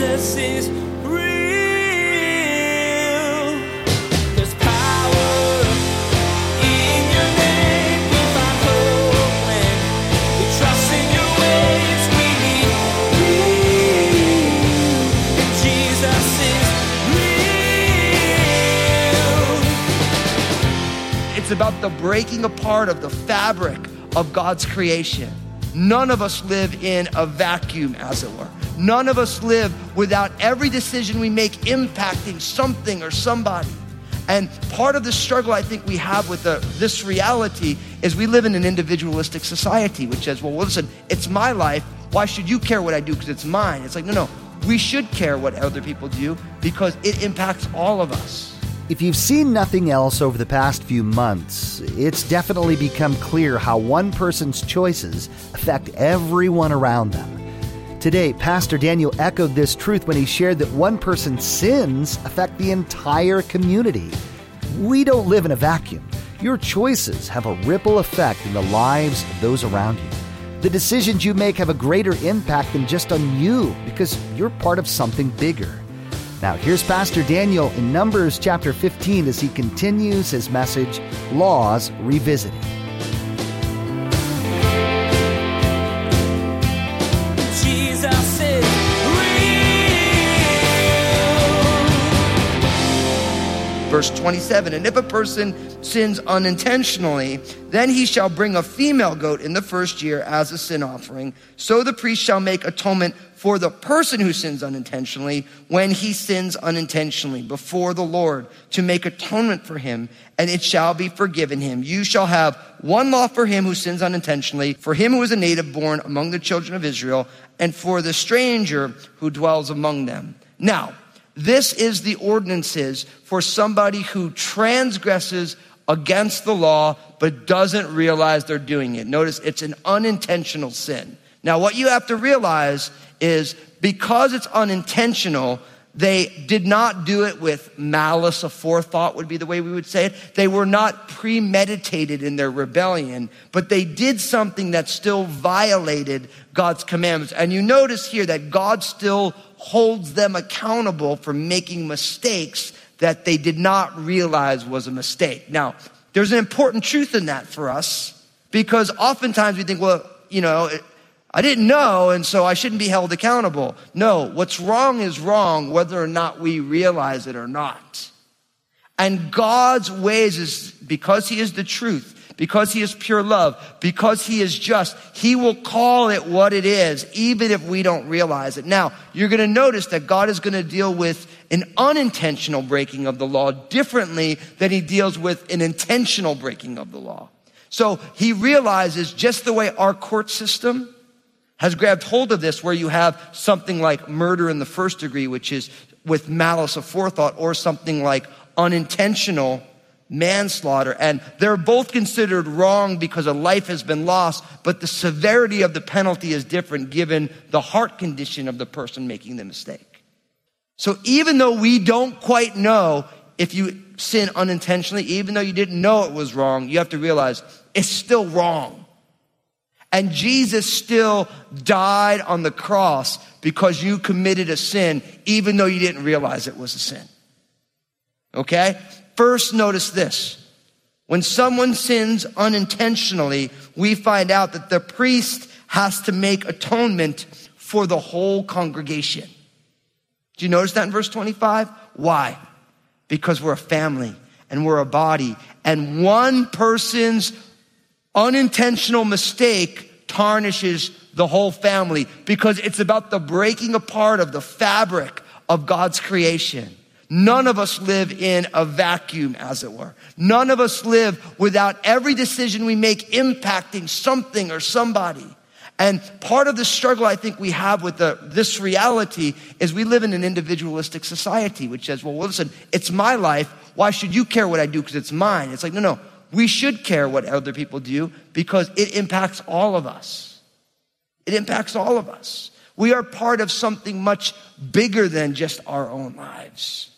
Jesus is. It's about the breaking apart of the fabric of God's creation. None of us live in a vacuum, as it were. None of us live without every decision we make impacting something or somebody. And part of the struggle I think we have with the, this reality is we live in an individualistic society, which says, well, listen, it's my life. Why should you care what I do? Because it's mine. It's like, no, no. We should care what other people do because it impacts all of us. If you've seen nothing else over the past few months, it's definitely become clear how one person's choices affect everyone around them. Today, Pastor Daniel echoed this truth when he shared that one person's sins affect the entire community. We don't live in a vacuum. Your choices have a ripple effect in the lives of those around you. The decisions you make have a greater impact than just on you because you're part of something bigger. Now, here's Pastor Daniel in Numbers chapter 15 as he continues his message, Laws Revisited. Verse 27 And if a person sins unintentionally, then he shall bring a female goat in the first year as a sin offering. So the priest shall make atonement for the person who sins unintentionally when he sins unintentionally before the Lord to make atonement for him, and it shall be forgiven him. You shall have one law for him who sins unintentionally, for him who is a native born among the children of Israel, and for the stranger who dwells among them. Now, this is the ordinances for somebody who transgresses against the law but doesn't realize they're doing it. Notice it's an unintentional sin. Now, what you have to realize is because it's unintentional, they did not do it with malice aforethought, would be the way we would say it. They were not premeditated in their rebellion, but they did something that still violated God's commandments. And you notice here that God still holds them accountable for making mistakes that they did not realize was a mistake. Now, there's an important truth in that for us because oftentimes we think, well, you know, I didn't know, and so I shouldn't be held accountable. No, what's wrong is wrong, whether or not we realize it or not. And God's ways is because He is the truth, because He is pure love, because He is just, He will call it what it is, even if we don't realize it. Now, you're going to notice that God is going to deal with an unintentional breaking of the law differently than He deals with an intentional breaking of the law. So He realizes just the way our court system, has grabbed hold of this where you have something like murder in the first degree, which is with malice aforethought, or something like unintentional manslaughter. And they're both considered wrong because a life has been lost, but the severity of the penalty is different given the heart condition of the person making the mistake. So even though we don't quite know if you sin unintentionally, even though you didn't know it was wrong, you have to realize it's still wrong. And Jesus still died on the cross because you committed a sin, even though you didn't realize it was a sin. Okay? First, notice this. When someone sins unintentionally, we find out that the priest has to make atonement for the whole congregation. Do you notice that in verse 25? Why? Because we're a family and we're a body, and one person's unintentional mistake tarnishes the whole family because it's about the breaking apart of the fabric of God's creation. None of us live in a vacuum, as it were. None of us live without every decision we make impacting something or somebody. And part of the struggle I think we have with the, this reality is we live in an individualistic society, which says, well, listen, it's my life. Why should you care what I do? Because it's mine. It's like, no, no. We should care what other people do because it impacts all of us. It impacts all of us. We are part of something much bigger than just our own lives.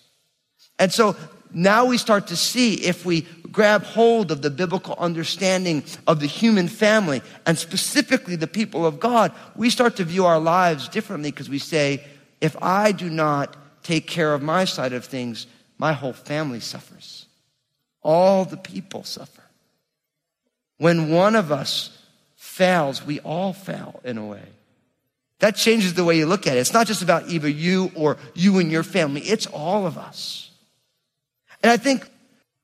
And so now we start to see if we grab hold of the biblical understanding of the human family and specifically the people of God, we start to view our lives differently because we say, if I do not take care of my side of things, my whole family suffers. All the people suffer. When one of us fails, we all fail in a way. That changes the way you look at it. It's not just about either you or you and your family, it's all of us. And I think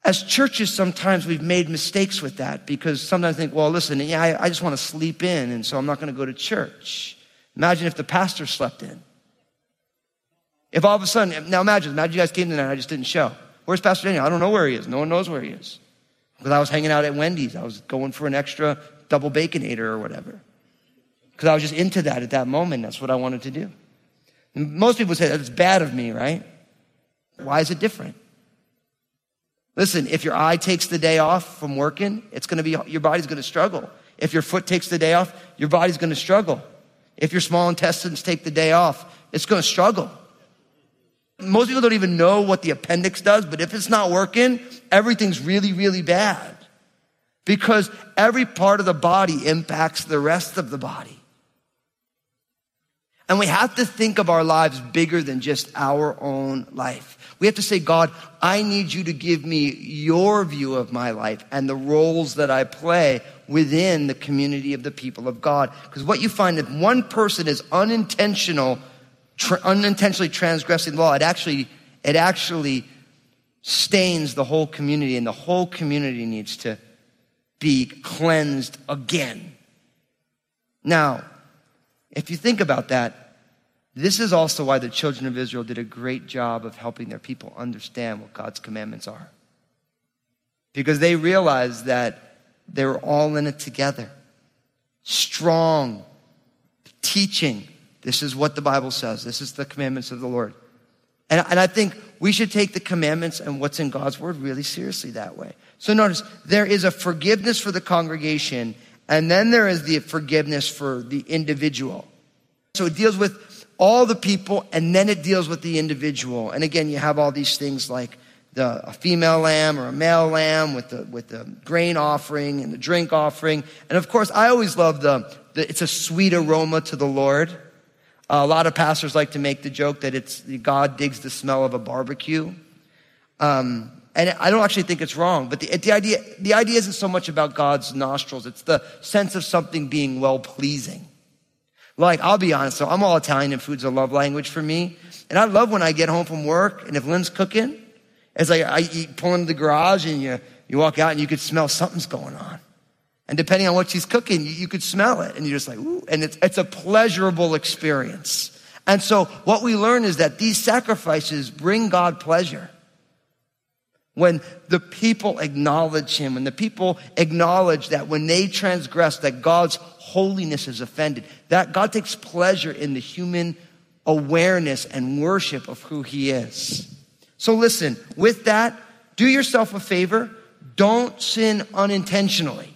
as churches, sometimes we've made mistakes with that because sometimes I think, well, listen, yeah, I, I just want to sleep in, and so I'm not going to go to church. Imagine if the pastor slept in. If all of a sudden, now imagine, imagine you guys came tonight and I just didn't show. Where's Pastor Daniel? I don't know where he is. No one knows where he is. Because I was hanging out at Wendy's. I was going for an extra double baconator or whatever. Because I was just into that at that moment. That's what I wanted to do. And most people say that's bad of me, right? Why is it different? Listen, if your eye takes the day off from working, it's going to be, your body's going to struggle. If your foot takes the day off, your body's going to struggle. If your small intestines take the day off, it's going to struggle. Most people don't even know what the appendix does, but if it's not working, everything's really, really bad. Because every part of the body impacts the rest of the body. And we have to think of our lives bigger than just our own life. We have to say, God, I need you to give me your view of my life and the roles that I play within the community of the people of God. Because what you find if one person is unintentional unintentionally transgressing the law, it actually, it actually stains the whole community, and the whole community needs to be cleansed again. Now, if you think about that, this is also why the children of Israel did a great job of helping their people understand what God's commandments are. Because they realized that they were all in it together. Strong, teaching, this is what the Bible says. This is the commandments of the Lord. And, and I think we should take the commandments and what's in God's word really seriously that way. So notice, there is a forgiveness for the congregation, and then there is the forgiveness for the individual. So it deals with all the people, and then it deals with the individual. And again, you have all these things like the, a female lamb or a male lamb with the, with the grain offering and the drink offering. And of course, I always love the, the it's a sweet aroma to the Lord. Uh, a lot of pastors like to make the joke that it's God digs the smell of a barbecue. Um, and I don't actually think it's wrong, but the, the, idea, the idea isn't so much about God's nostrils. It's the sense of something being well pleasing. Like, I'll be honest, so I'm all Italian and food's a love language for me. And I love when I get home from work and if Lynn's cooking, it's like I eat, pull into the garage and you, you walk out and you could smell something's going on. And depending on what she's cooking, you, you could smell it. And you're just like, ooh, and it's, it's a pleasurable experience. And so what we learn is that these sacrifices bring God pleasure. When the people acknowledge him, when the people acknowledge that when they transgress, that God's holiness is offended, that God takes pleasure in the human awareness and worship of who he is. So listen, with that, do yourself a favor. Don't sin unintentionally.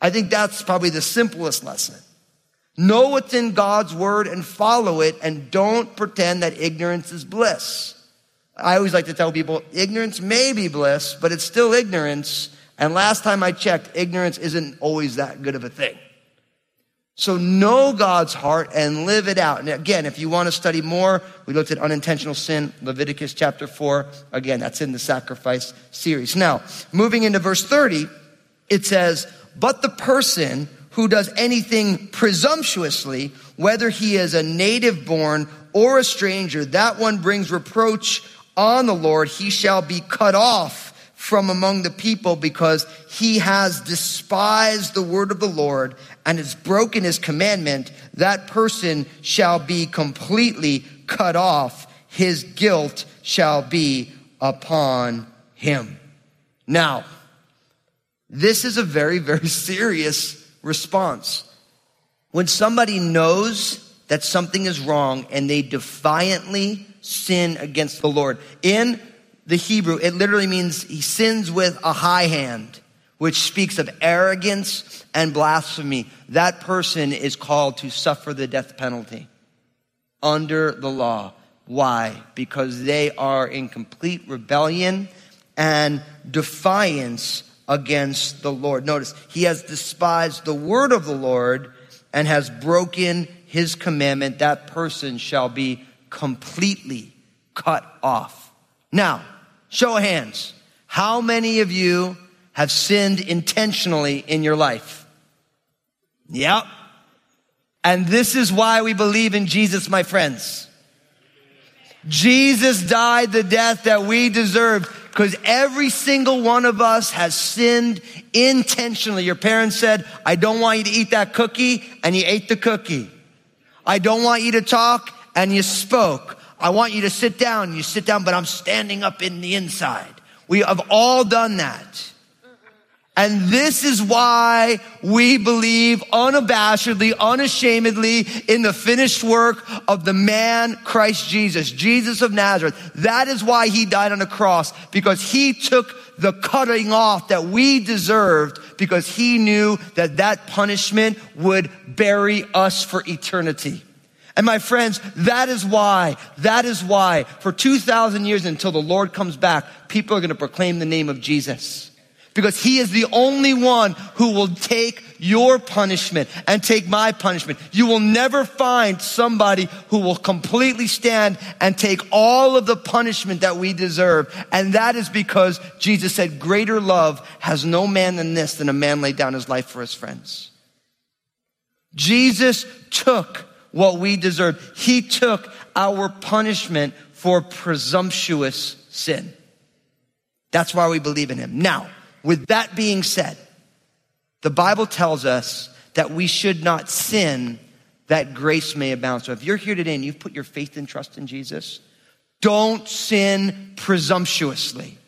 I think that's probably the simplest lesson. Know what's in God's word and follow it and don't pretend that ignorance is bliss. I always like to tell people ignorance may be bliss, but it's still ignorance. And last time I checked, ignorance isn't always that good of a thing. So know God's heart and live it out. And again, if you want to study more, we looked at unintentional sin, Leviticus chapter 4. Again, that's in the sacrifice series. Now, moving into verse 30, it says, but the person who does anything presumptuously, whether he is a native born or a stranger, that one brings reproach on the Lord. He shall be cut off from among the people because he has despised the word of the Lord and has broken his commandment. That person shall be completely cut off. His guilt shall be upon him. Now, this is a very, very serious response. When somebody knows that something is wrong and they defiantly sin against the Lord. In the Hebrew, it literally means he sins with a high hand, which speaks of arrogance and blasphemy. That person is called to suffer the death penalty under the law. Why? Because they are in complete rebellion and defiance against the Lord. Notice, he has despised the word of the Lord and has broken his commandment. That person shall be completely cut off. Now, show of hands. How many of you have sinned intentionally in your life? Yep. And this is why we believe in Jesus, my friends. Jesus died the death that we deserved because every single one of us has sinned intentionally. Your parents said, I don't want you to eat that cookie, and you ate the cookie. I don't want you to talk, and you spoke. I want you to sit down, you sit down, but I'm standing up in the inside. We have all done that. And this is why we believe unabashedly, unashamedly in the finished work of the man Christ Jesus, Jesus of Nazareth. That is why he died on the cross, because he took the cutting off that we deserved because he knew that that punishment would bury us for eternity. And my friends, that is why, that is why for 2,000 years until the Lord comes back, people are going to proclaim the name of Jesus because he is the only one who will take your punishment and take my punishment. You will never find somebody who will completely stand and take all of the punishment that we deserve. And that is because Jesus said, greater love has no man than this, than a man laid down his life for his friends. Jesus took what we deserved. He took our punishment for presumptuous sin. That's why we believe in him. Now, with that being said, the Bible tells us that we should not sin that grace may abound. So if you're here today and you've put your faith and trust in Jesus, don't sin presumptuously.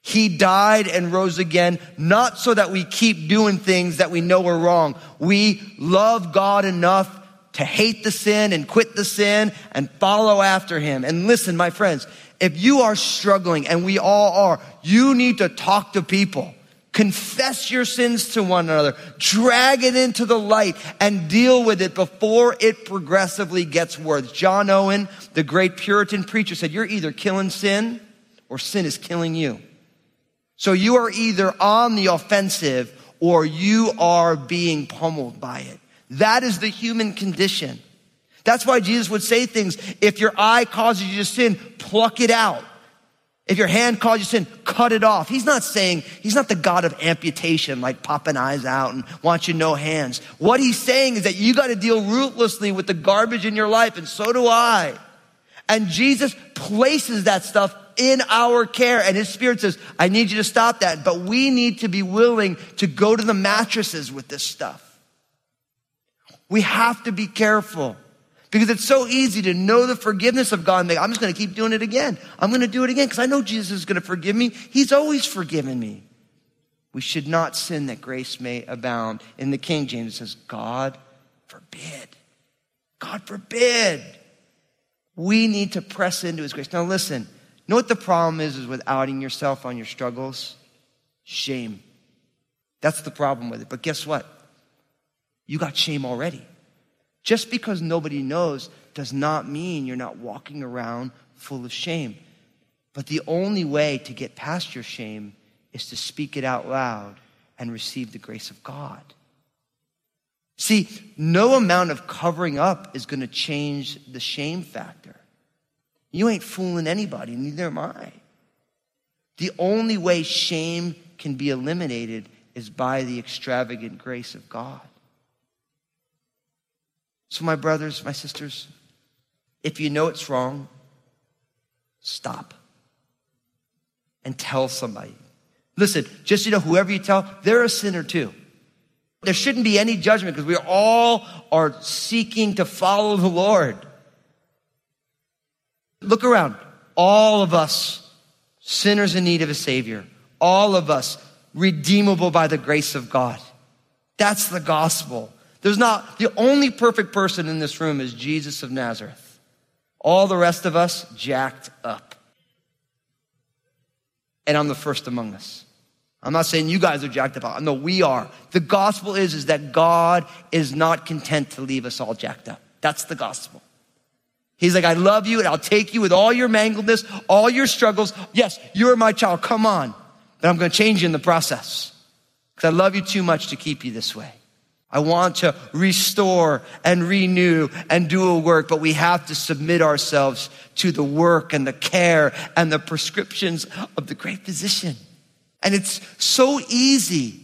He died and rose again, not so that we keep doing things that we know are wrong. We love God enough to hate the sin and quit the sin and follow after him. And listen, my friends, if you are struggling, and we all are, you need to talk to people. Confess your sins to one another. Drag it into the light and deal with it before it progressively gets worse. John Owen, the great Puritan preacher, said, You're either killing sin or sin is killing you. So you are either on the offensive or you are being pummeled by it. That is the human condition. That's why Jesus would say things, if your eye causes you to sin, pluck it out. If your hand causes you to sin, cut it off. He's not saying, he's not the God of amputation, like popping eyes out and want you no hands. What he's saying is that you got to deal ruthlessly with the garbage in your life, and so do I. And Jesus places that stuff in our care, and his spirit says, I need you to stop that. But we need to be willing to go to the mattresses with this stuff. We have to be careful. Because it's so easy to know the forgiveness of God and think, I'm just going to keep doing it again. I'm going to do it again because I know Jesus is going to forgive me. He's always forgiven me. We should not sin that grace may abound. In the King James, it says, God forbid. God forbid. We need to press into his grace. Now listen, know what the problem is, is with outing yourself on your struggles? Shame. That's the problem with it. But guess what? You got shame already. Just because nobody knows does not mean you're not walking around full of shame. But the only way to get past your shame is to speak it out loud and receive the grace of God. See, no amount of covering up is going to change the shame factor. You ain't fooling anybody, neither am I. The only way shame can be eliminated is by the extravagant grace of God. So, my brothers, my sisters, if you know it's wrong, stop and tell somebody. Listen, just you know, whoever you tell, they're a sinner too. There shouldn't be any judgment because we all are seeking to follow the Lord. Look around. All of us, sinners in need of a Savior. All of us, redeemable by the grace of God. That's the gospel. There's not, the only perfect person in this room is Jesus of Nazareth. All the rest of us, jacked up. And I'm the first among us. I'm not saying you guys are jacked up. No, we are. The gospel is, is that God is not content to leave us all jacked up. That's the gospel. He's like, I love you and I'll take you with all your mangledness, all your struggles. Yes, you're my child. Come on. But I'm going to change you in the process because I love you too much to keep you this way. I want to restore and renew and do a work, but we have to submit ourselves to the work and the care and the prescriptions of the great physician. And it's so easy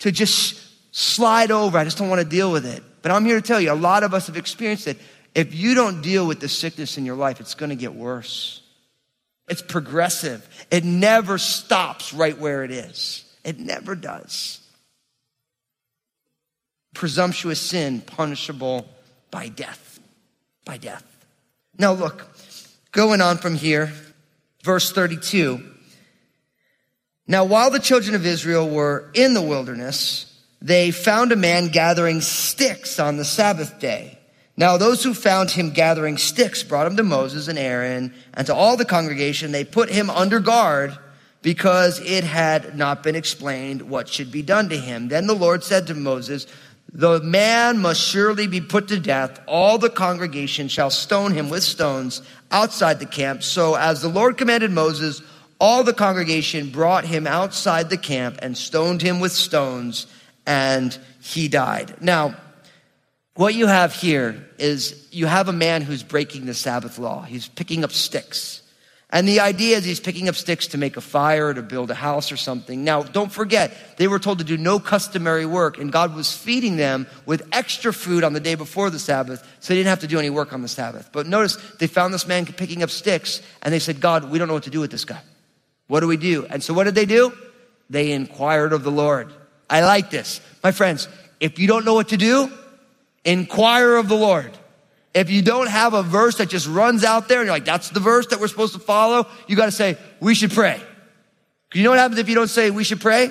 to just slide over. I just don't want to deal with it. But I'm here to tell you, a lot of us have experienced it. If you don't deal with the sickness in your life, it's going to get worse. It's progressive. It never stops right where it is. It never does. Presumptuous sin punishable by death. By death. Now look, going on from here, verse 32. Now while the children of Israel were in the wilderness, they found a man gathering sticks on the Sabbath day. Now those who found him gathering sticks brought him to Moses and Aaron and to all the congregation. They put him under guard because it had not been explained what should be done to him. Then the Lord said to Moses, the man must surely be put to death. All the congregation shall stone him with stones outside the camp. So as the Lord commanded Moses, all the congregation brought him outside the camp and stoned him with stones and he died. Now, what you have here is you have a man who's breaking the Sabbath law. He's picking up sticks. And the idea is he's picking up sticks to make a fire, to build a house or something. Now, don't forget, they were told to do no customary work, and God was feeding them with extra food on the day before the Sabbath, so they didn't have to do any work on the Sabbath. But notice, they found this man picking up sticks, and they said, God, we don't know what to do with this guy. What do we do? And so what did they do? They inquired of the Lord. I like this. My friends, if you don't know what to do, inquire of the Lord. If you don't have a verse that just runs out there and you're like, that's the verse that we're supposed to follow, you got to say, we should pray. You know what happens if you don't say we should pray?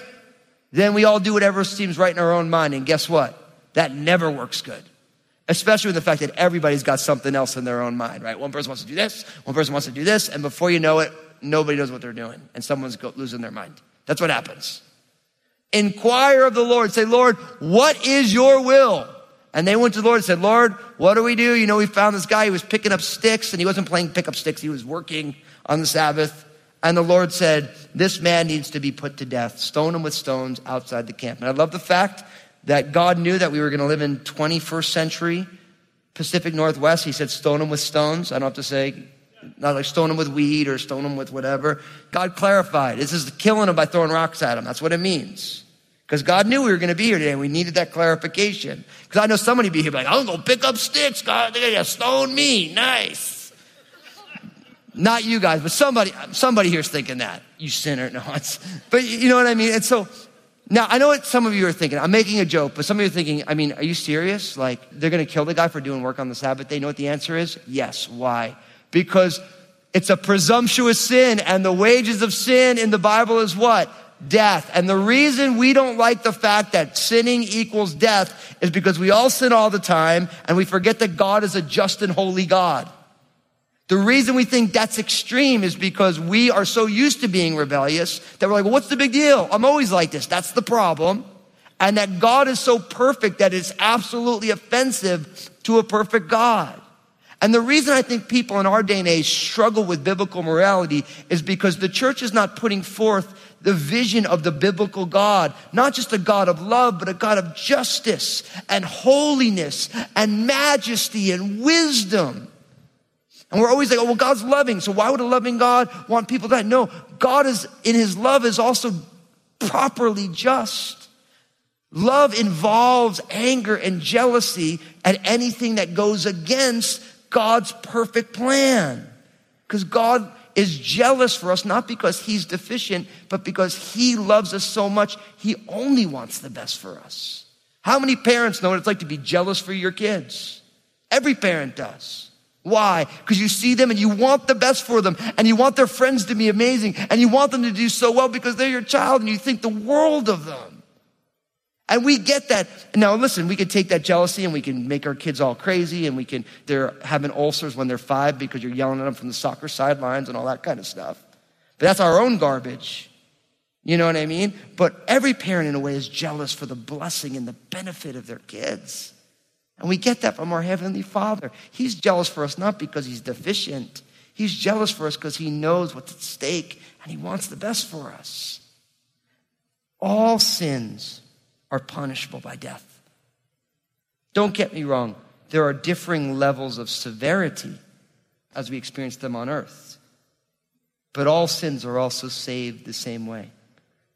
Then we all do whatever seems right in our own mind. And guess what? That never works good. Especially with the fact that everybody's got something else in their own mind, right? One person wants to do this, one person wants to do this, and before you know it, nobody knows what they're doing, and someone's losing their mind. That's what happens. Inquire of the Lord. Say, Lord, what is your will? And they went to the Lord and said, Lord, what do we do? You know, we found this guy, he was picking up sticks and he wasn't playing pickup sticks. He was working on the Sabbath. And the Lord said, this man needs to be put to death. Stone him with stones outside the camp. And I love the fact that God knew that we were going to live in 21st century Pacific Northwest. He said, stone him with stones. I don't have to say, not like stone him with weed or stone him with whatever. God clarified. This is killing him by throwing rocks at him. That's what it means. Because God knew we were going to be here today and we needed that clarification. Because I know somebody be here like, I'm going to go pick up sticks. God, they're going to stone me. Nice. Not you guys, but somebody, somebody here's thinking that. You sinner. No, it's, but you know what I mean? And so, now I know what some of you are thinking. I'm making a joke, but some of you are thinking, I mean, are you serious? Like, they're going to kill the guy for doing work on the Sabbath They know what the answer is? Yes. Why? Because it's a presumptuous sin and the wages of sin in the Bible is what? Death. And the reason we don't like the fact that sinning equals death is because we all sin all the time and we forget that God is a just and holy God. The reason we think that's extreme is because we are so used to being rebellious that we're like, well, what's the big deal? I'm always like this. That's the problem. And that God is so perfect that it's absolutely offensive to a perfect God. And the reason I think people in our day and age struggle with biblical morality is because the church is not putting forth the vision of the biblical God, not just a God of love, but a God of justice and holiness and majesty and wisdom. And we're always like, oh, well, God's loving. So why would a loving God want people to die? No, God is, in his love, is also properly just. Love involves anger and jealousy at anything that goes against God's perfect plan. Because God is jealous for us, not because he's deficient, but because he loves us so much, he only wants the best for us. How many parents know what it's like to be jealous for your kids? Every parent does. Why? Because you see them and you want the best for them and you want their friends to be amazing and you want them to do so well because they're your child and you think the world of them. And we get that. Now, listen, we can take that jealousy and we can make our kids all crazy and we can, they're having ulcers when they're five because you're yelling at them from the soccer sidelines and all that kind of stuff. But that's our own garbage. You know what I mean? But every parent, in a way, is jealous for the blessing and the benefit of their kids. And we get that from our Heavenly Father. He's jealous for us not because he's deficient, he's jealous for us because he knows what's at stake and he wants the best for us. All sins are punishable by death. Don't get me wrong, there are differing levels of severity as we experience them on earth. But all sins are also saved the same way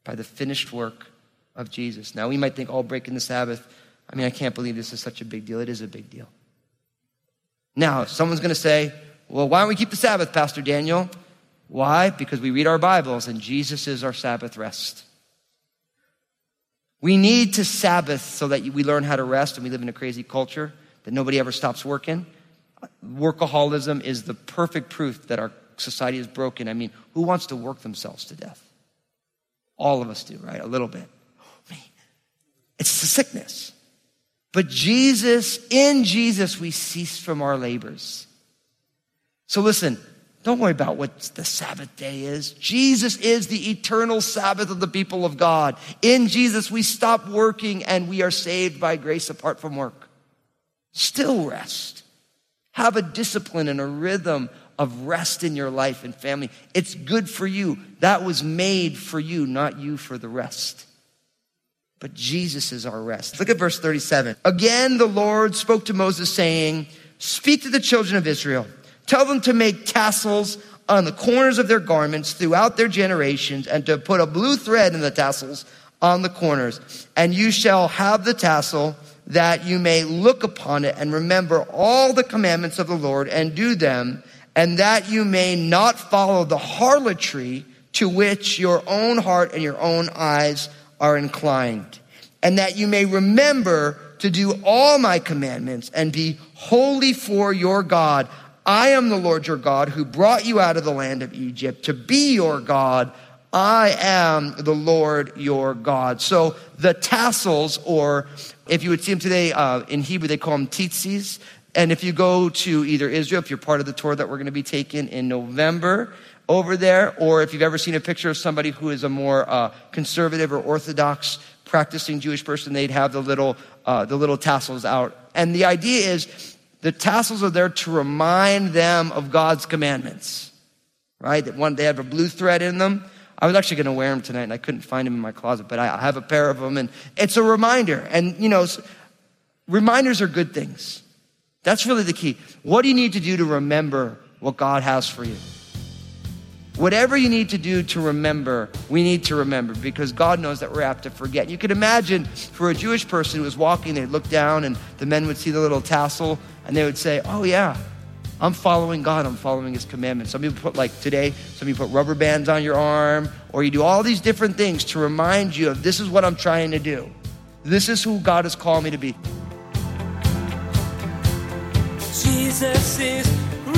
by the finished work of Jesus. Now, we might think, oh, breaking the Sabbath, I mean, I can't believe this is such a big deal. It is a big deal. Now, someone's going to say, well, why don't we keep the Sabbath, Pastor Daniel? Why? Because we read our Bibles and Jesus is our Sabbath rest. We need to Sabbath so that we learn how to rest and we live in a crazy culture that nobody ever stops working. Workaholism is the perfect proof that our society is broken. I mean, who wants to work themselves to death? All of us do, right? A little bit. Oh, it's the sickness. But Jesus, in Jesus, we cease from our labors. So listen, don't worry about what the Sabbath day is. Jesus is the eternal Sabbath of the people of God. In Jesus, we stop working and we are saved by grace apart from work. Still rest. Have a discipline and a rhythm of rest in your life and family. It's good for you. That was made for you, not you for the rest. But Jesus is our rest. Look at verse 37. Again, the Lord spoke to Moses saying, Speak to the children of Israel. Tell them to make tassels on the corners of their garments throughout their generations and to put a blue thread in the tassels on the corners. And you shall have the tassel that you may look upon it and remember all the commandments of the Lord and do them, and that you may not follow the harlotry to which your own heart and your own eyes are inclined, and that you may remember to do all my commandments and be holy for your God. I am the Lord your God who brought you out of the land of Egypt to be your God. I am the Lord your God. So the tassels, or if you would see them today uh, in Hebrew, they call them tzitzis. And if you go to either Israel, if you're part of the tour that we're going to be taking in November, over there, or if you've ever seen a picture of somebody who is a more uh, conservative or orthodox practicing Jewish person, they'd have the little, uh, the little tassels out. And the idea is the tassels are there to remind them of God's commandments, right? That one, they have a blue thread in them. I was actually going to wear them tonight and I couldn't find them in my closet, but I have a pair of them and it's a reminder. And, you know, reminders are good things. That's really the key. What do you need to do to remember what God has for you? Whatever you need to do to remember, we need to remember because God knows that we're apt to forget. You could imagine for a Jewish person who was walking, they'd look down and the men would see the little tassel and they would say, Oh, yeah, I'm following God, I'm following His commandments. Some people put, like today, some people put rubber bands on your arm, or you do all these different things to remind you of this is what I'm trying to do. This is who God has called me to be. Jesus is real.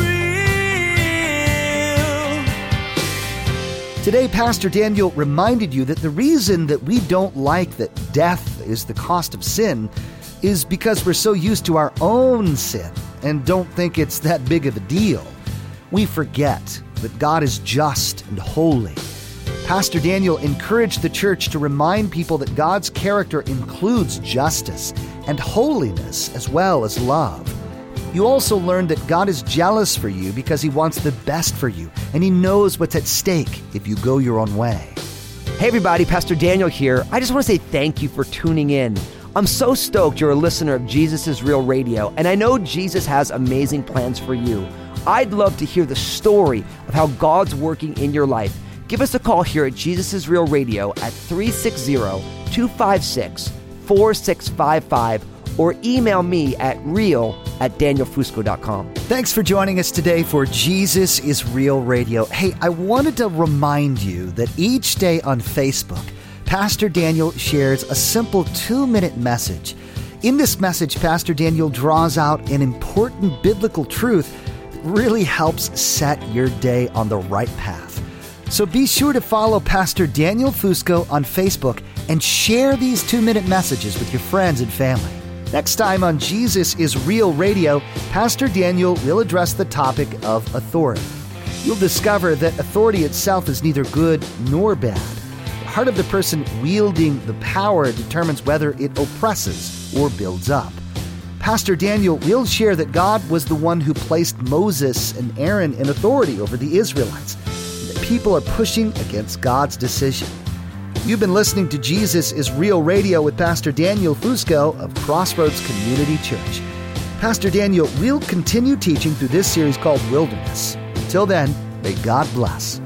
Today, Pastor Daniel reminded you that the reason that we don't like that death is the cost of sin is because we're so used to our own sin and don't think it's that big of a deal. We forget that God is just and holy. Pastor Daniel encouraged the church to remind people that God's character includes justice and holiness as well as love. You also learned that God is jealous for you because He wants the best for you, and He knows what's at stake if you go your own way. Hey, everybody, Pastor Daniel here. I just want to say thank you for tuning in. I'm so stoked you're a listener of Jesus is Real Radio, and I know Jesus has amazing plans for you. I'd love to hear the story of how God's working in your life. Give us a call here at Jesus is Real Radio at 360 256 4655 or email me at real at danielfusco.com. Thanks for joining us today for Jesus is Real Radio. Hey, I wanted to remind you that each day on Facebook, Pastor Daniel shares a simple two minute message. In this message, Pastor Daniel draws out an important biblical truth that really helps set your day on the right path. So be sure to follow Pastor Daniel Fusco on Facebook and share these two minute messages with your friends and family. Next time on Jesus is Real Radio, Pastor Daniel will address the topic of authority. You'll discover that authority itself is neither good nor bad. Heart of the person wielding the power determines whether it oppresses or builds up. Pastor Daniel will share that God was the one who placed Moses and Aaron in authority over the Israelites, people are pushing against God's decision. You've been listening to Jesus is Real Radio with Pastor Daniel Fusco of Crossroads Community Church. Pastor Daniel will continue teaching through this series called Wilderness. Until then, may God bless.